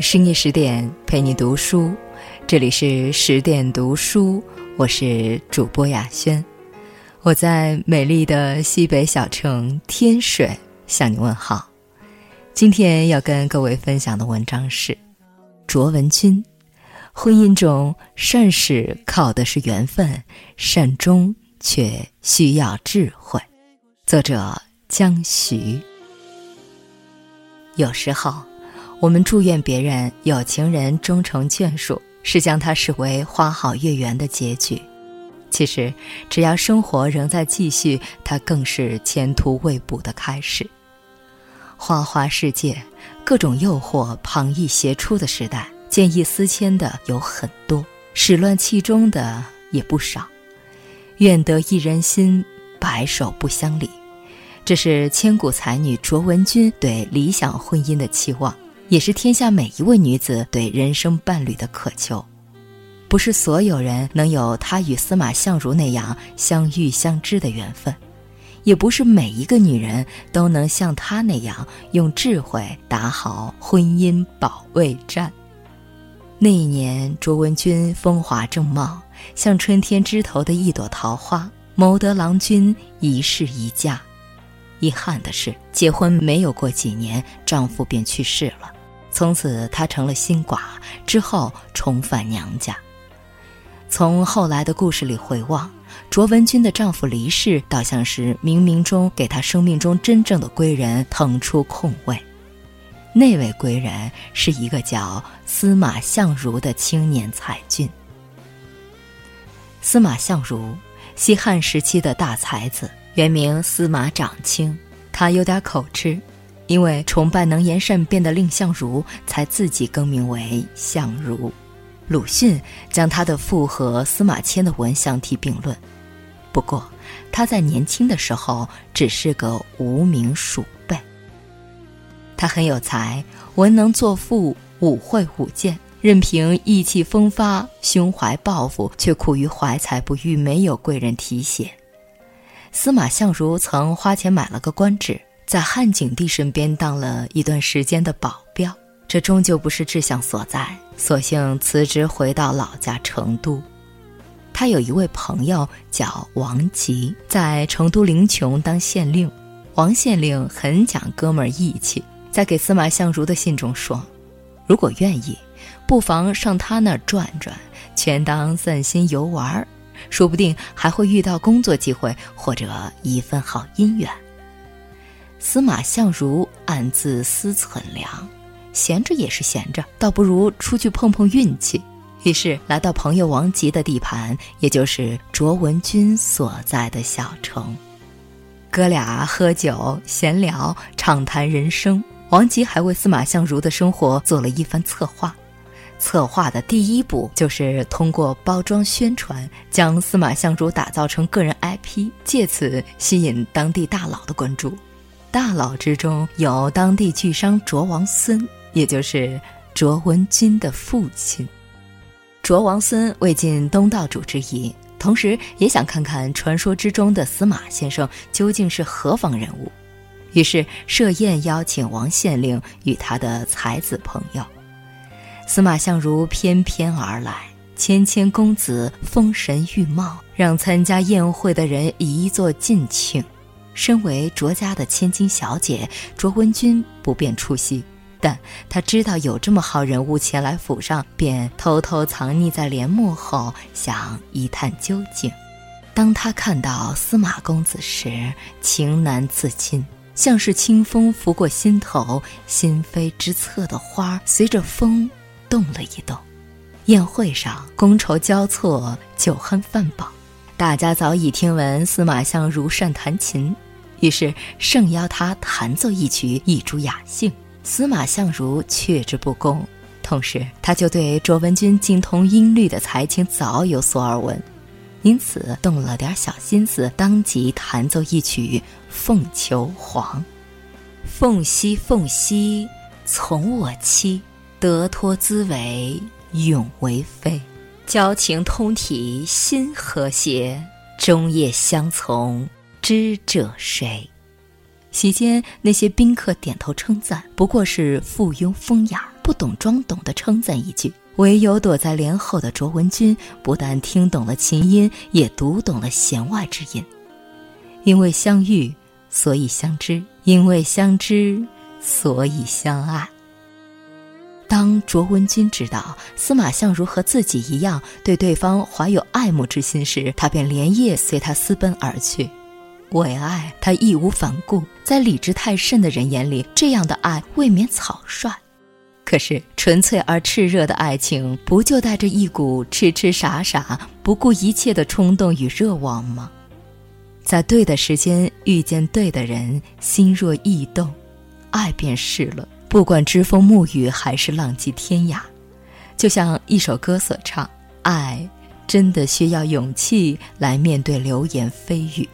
深夜十点陪你读书，这里是十点读书，我是主播雅轩，我在美丽的西北小城天水向你问好。今天要跟各位分享的文章是卓文君，婚姻中善始靠的是缘分，善终却需要智慧。作者江徐。有时候，我们祝愿别人有情人终成眷属，是将它视为花好月圆的结局。其实，只要生活仍在继续，它更是前途未卜的开始。花花世界，各种诱惑旁逸斜出的时代，见异思迁的有很多，始乱气中的也不少。愿得一人心，白首不相离。这是千古才女卓文君对理想婚姻的期望，也是天下每一位女子对人生伴侣的渴求。不是所有人能有她与司马相如那样相遇相知的缘分，也不是每一个女人都能像她那样用智慧打好婚姻保卫战。那一年，卓文君风华正茂，像春天枝头的一朵桃花，谋得郎君一世一嫁。遗憾的是，结婚没有过几年，丈夫便去世了。从此，她成了新寡，之后重返娘家。从后来的故事里回望，卓文君的丈夫离世，倒像是冥冥中给她生命中真正的贵人腾出空位。那位贵人是一个叫司马相如的青年才俊。司马相如，西汉时期的大才子。原名司马长卿，他有点口吃，因为崇拜能言善辩的蔺相如，才自己更名为相如。鲁迅将他的赋和司马迁的文相提并论。不过，他在年轻的时候只是个无名鼠辈。他很有才，文能作赋，武会舞剑，任凭意气风发，胸怀抱负，却苦于怀才不遇，没有贵人提携。司马相如曾花钱买了个官职，在汉景帝身边当了一段时间的保镖，这终究不是志向所在，索性辞职回到老家成都。他有一位朋友叫王吉，在成都临邛当县令。王县令很讲哥们儿义气，在给司马相如的信中说：“如果愿意，不妨上他那儿转转，全当散心游玩儿。”说不定还会遇到工作机会或者一份好姻缘。司马相如暗自思忖量，闲着也是闲着，倒不如出去碰碰运气。于是来到朋友王吉的地盘，也就是卓文君所在的小城。哥俩喝酒闲聊，畅谈人生。王吉还为司马相如的生活做了一番策划。策划的第一步就是通过包装宣传，将司马相如打造成个人 IP，借此吸引当地大佬的关注。大佬之中有当地巨商卓王孙，也就是卓文君的父亲。卓王孙为尽东道主之谊，同时也想看看传说之中的司马先生究竟是何方人物，于是设宴邀请王县令与他的才子朋友。司马相如翩翩而来，谦谦公子风神玉貌，让参加宴会的人一座尽庆。身为卓家的千金小姐，卓文君不便出席，但她知道有这么好人物前来府上，便偷偷藏匿在帘幕后，想一探究竟。当他看到司马公子时，情难自禁，像是清风拂过心头，心扉之侧的花随着风。动了一动，宴会上觥筹交错，酒酣饭饱，大家早已听闻司马相如善弹琴，于是盛邀他弹奏一曲以助雅兴。司马相如却之不恭，同时他就对卓文君精通音律的才情早有所耳闻，因此动了点小心思，当即弹奏一曲《凤求凰》：“凤兮凤兮，从我妻。”得脱滋为永为妃，交情通体心和谐，终夜相从知者谁？席间那些宾客点头称赞，不过是附庸风雅，不懂装懂地称赞一句。唯有躲在帘后的卓文君，不但听懂了琴音，也读懂了弦外之音。因为相遇，所以相知；因为相知，所以相爱。当卓文君知道司马相如和自己一样对对方怀有爱慕之心时，他便连夜随他私奔而去。为爱，他义无反顾。在理智太甚的人眼里，这样的爱未免草率。可是，纯粹而炽热的爱情，不就带着一股痴痴傻傻、不顾一切的冲动与热望吗？在对的时间遇见对的人，心若异动，爱便是了。不管栉风沐雨还是浪迹天涯，就像一首歌所唱：“爱真的需要勇气来面对流言蜚语。”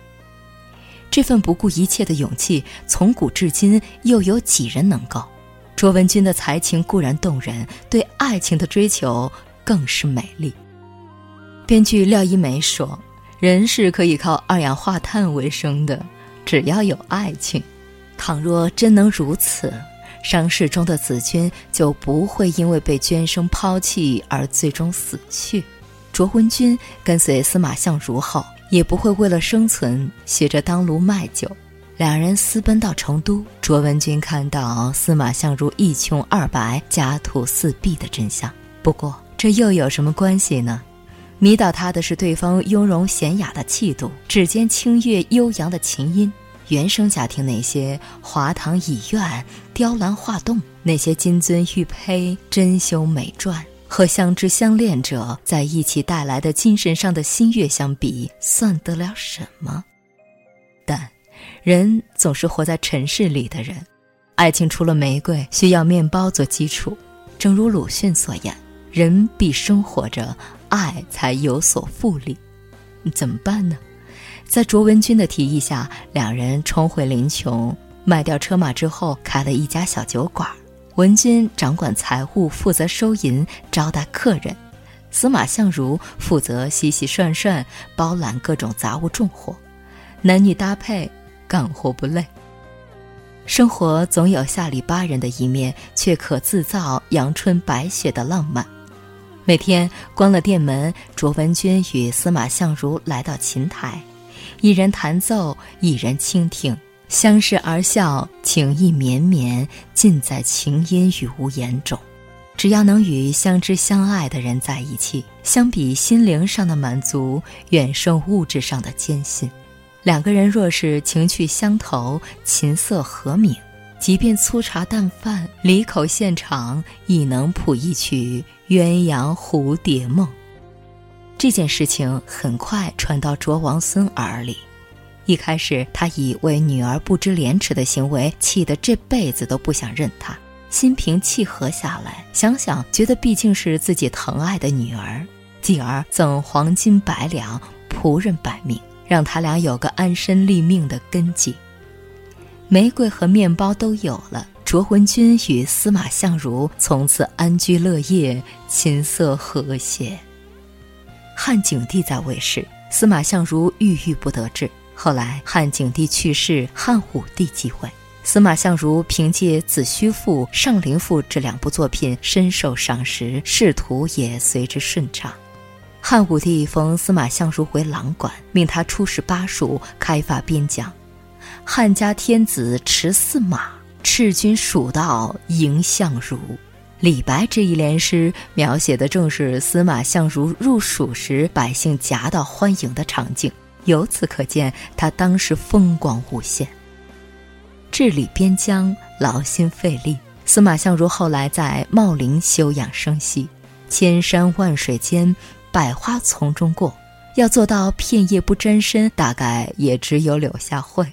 这份不顾一切的勇气，从古至今又有几人能够？卓文君的才情固然动人，对爱情的追求更是美丽。编剧廖一梅说：“人是可以靠二氧化碳为生的，只要有爱情。倘若真能如此。”伤势中的子君就不会因为被娟生抛弃而最终死去，卓文君跟随司马相如后，也不会为了生存学着当卢卖酒。两人私奔到成都，卓文君看到司马相如一穷二白、家徒四壁的真相。不过这又有什么关系呢？迷倒他的是对方雍容娴雅的气度，指尖清越悠扬的琴音。原生家庭那些华堂倚院、雕栏画栋，那些金樽玉佩、珍馐美馔，和相知相恋者在一起带来的精神上的欣悦相比，算得了什么？但，人总是活在尘世里的人，爱情除了玫瑰，需要面包做基础。正如鲁迅所言：“人必生活着，爱才有所复利。”怎么办呢？在卓文君的提议下，两人冲回临邛，卖掉车马之后，开了一家小酒馆。文君掌管财务，负责收银、招待客人；司马相如负责洗洗涮涮、包揽各种杂物重活。男女搭配，干活不累。生活总有下里巴人的一面，却可自造阳春白雪的浪漫。每天关了店门，卓文君与司马相如来到琴台。一人弹奏，一人倾听，相视而笑，情意绵绵，尽在琴音与无言中。只要能与相知相爱的人在一起，相比心灵上的满足，远胜物质上的艰辛。两个人若是情趣相投，琴瑟和鸣，即便粗茶淡饭，离口现场，亦能谱一曲鸳鸯蝴蝶梦。这件事情很快传到卓王孙耳里，一开始他以为女儿不知廉耻的行为气得这辈子都不想认她，心平气和下来，想想觉得毕竟是自己疼爱的女儿，继而赠黄金百两、仆人百名，让他俩有个安身立命的根基。玫瑰和面包都有了，卓文君与司马相如从此安居乐业，琴瑟和谐。汉景帝在位时，司马相如郁郁不得志。后来汉景帝去世，汉武帝继位，司马相如凭借《子虚赋》《上林赋》这两部作品深受赏识，仕途也随之顺畅。汉武帝封司马相如为郎管，命他出使巴蜀，开发边疆。汉家天子持驷马，赤军蜀道迎相如。李白这一联诗描写的正是司马相如入蜀时百姓夹道欢迎的场景，由此可见他当时风光无限。治理边疆劳心费力，司马相如后来在茂陵休养生息，千山万水间，百花丛中过，要做到片叶不沾身，大概也只有柳下惠。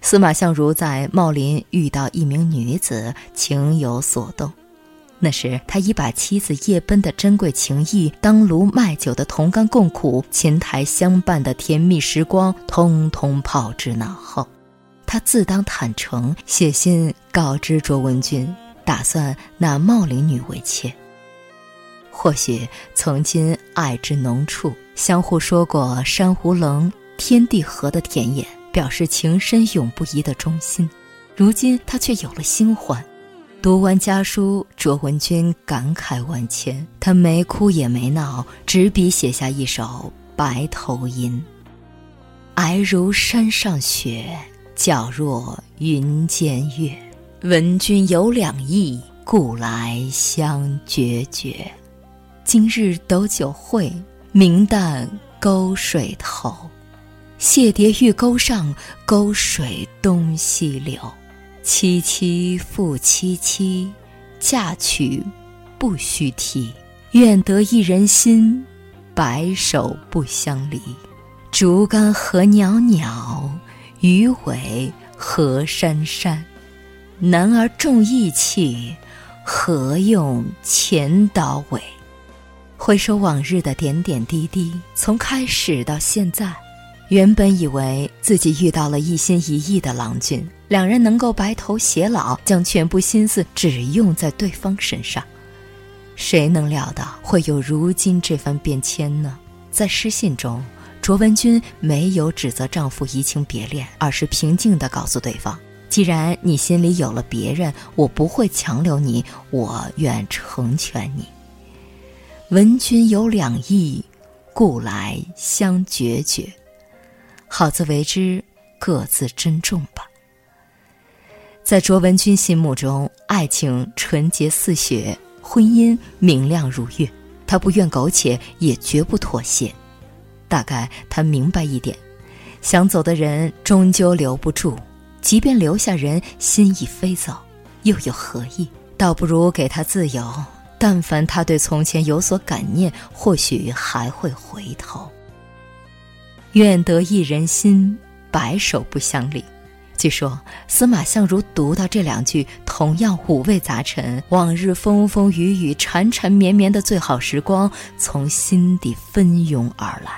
司马相如在茂林遇到一名女子，情有所动。那时，他已把妻子夜奔的珍贵情谊、当炉卖酒的同甘共苦、琴台相伴的甜蜜时光，通通抛之脑后。他自当坦诚，写信告知卓文君，打算纳茂陵女为妾。或许曾经爱之浓处，相互说过珊瑚棱、天地合的甜言，表示情深永不移的忠心。如今他却有了新欢。读完家书，卓文君感慨万千。他没哭也没闹，执笔写下一首《白头吟》：皑如山上雪，皎若云间月。闻君有两意，故来相决绝。今日斗酒会，明旦沟水头。谢蝶玉钩上，沟水东西流。凄凄复凄凄，嫁娶不须啼。愿得一人心，白首不相离。竹竿何袅袅，鱼尾何珊珊。男儿重义气，何用钱刀尾？回首往日的点点滴滴，从开始到现在。原本以为自己遇到了一心一意的郎君，两人能够白头偕老，将全部心思只用在对方身上。谁能料到会有如今这番变迁呢？在诗信中，卓文君没有指责丈夫移情别恋，而是平静地告诉对方：“既然你心里有了别人，我不会强留你，我愿成全你。闻君有两意，故来相决绝。”好自为之，各自珍重吧。在卓文君心目中，爱情纯洁似雪，婚姻明亮如月。她不愿苟且，也绝不妥协。大概她明白一点：想走的人终究留不住，即便留下人，心已飞走，又有何意？倒不如给他自由。但凡他对从前有所感念，或许还会回头。愿得一人心，白首不相离。据说司马相如读到这两句，同样五味杂陈。往日风风雨雨、缠缠绵绵的最好时光，从心底奔涌而来。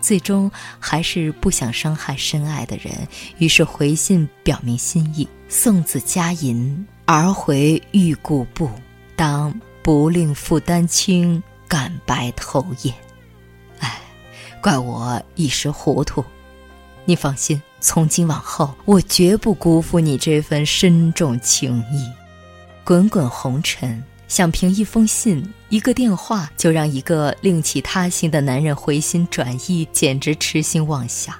最终还是不想伤害深爱的人，于是回信表明心意。送子佳吟，而回欲故步。当不令负担轻，感白头雁。怪我一时糊涂，你放心，从今往后我绝不辜负你这份深重情谊。滚滚红尘，想凭一封信、一个电话就让一个另起他心的男人回心转意，简直痴心妄想。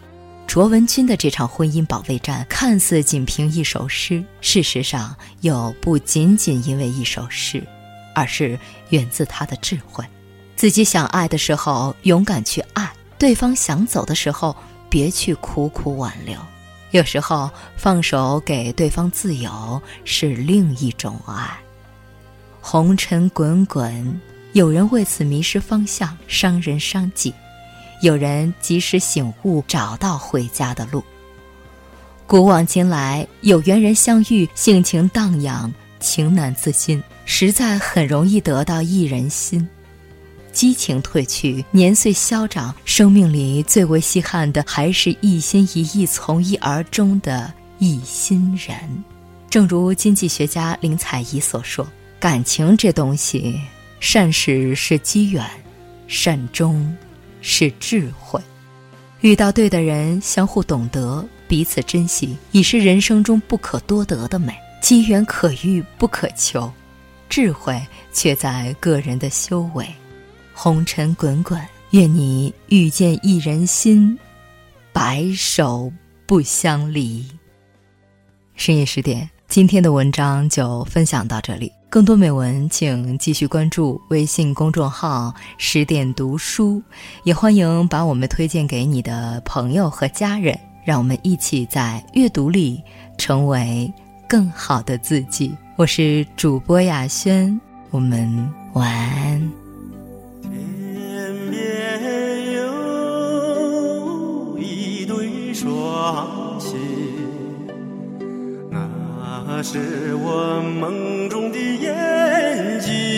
卓文君的这场婚姻保卫战，看似仅凭一首诗，事实上又不仅仅因为一首诗，而是源自他的智慧。自己想爱的时候，勇敢去爱。对方想走的时候，别去苦苦挽留。有时候放手给对方自由，是另一种爱。红尘滚滚，有人为此迷失方向，伤人伤己；有人及时醒悟，找到回家的路。古往今来，有缘人相遇，性情荡漾，情难自禁，实在很容易得到一人心。激情褪去，年岁消长，生命里最为稀罕的，还是一心一意从一而终的一心人。正如经济学家林采宜所说：“感情这东西，善始是机缘，善终是智慧。遇到对的人，相互懂得，彼此珍惜，已是人生中不可多得的美。机缘可遇不可求，智慧却在个人的修为。”红尘滚滚，愿你遇见一人心，白首不相离。深夜十点，今天的文章就分享到这里。更多美文，请继续关注微信公众号“十点读书”，也欢迎把我们推荐给你的朋友和家人。让我们一起在阅读里成为更好的自己。我是主播雅轩，我们晚安。天边有一对双星那是我梦中的眼睛。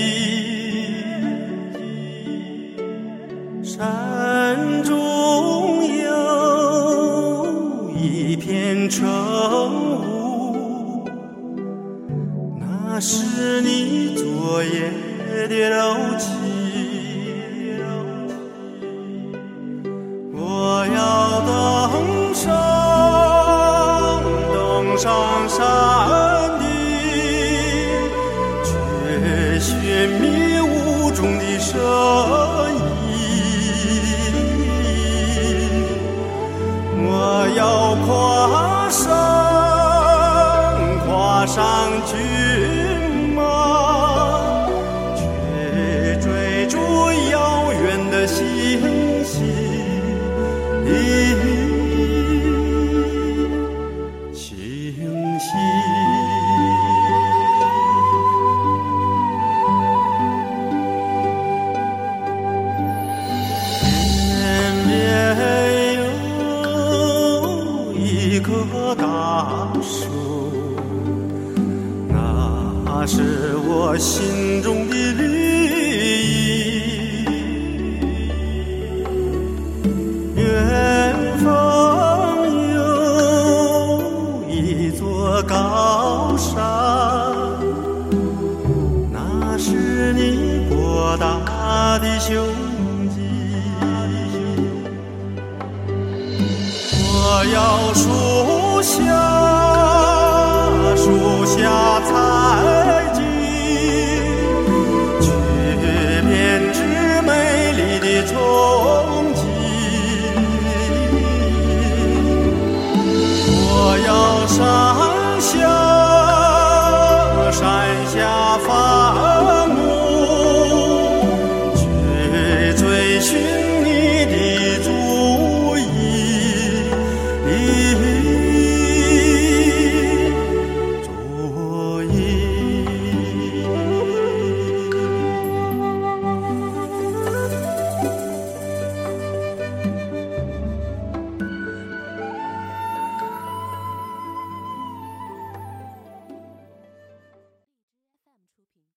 show. 高山那是你博大的胸襟我要树下树下采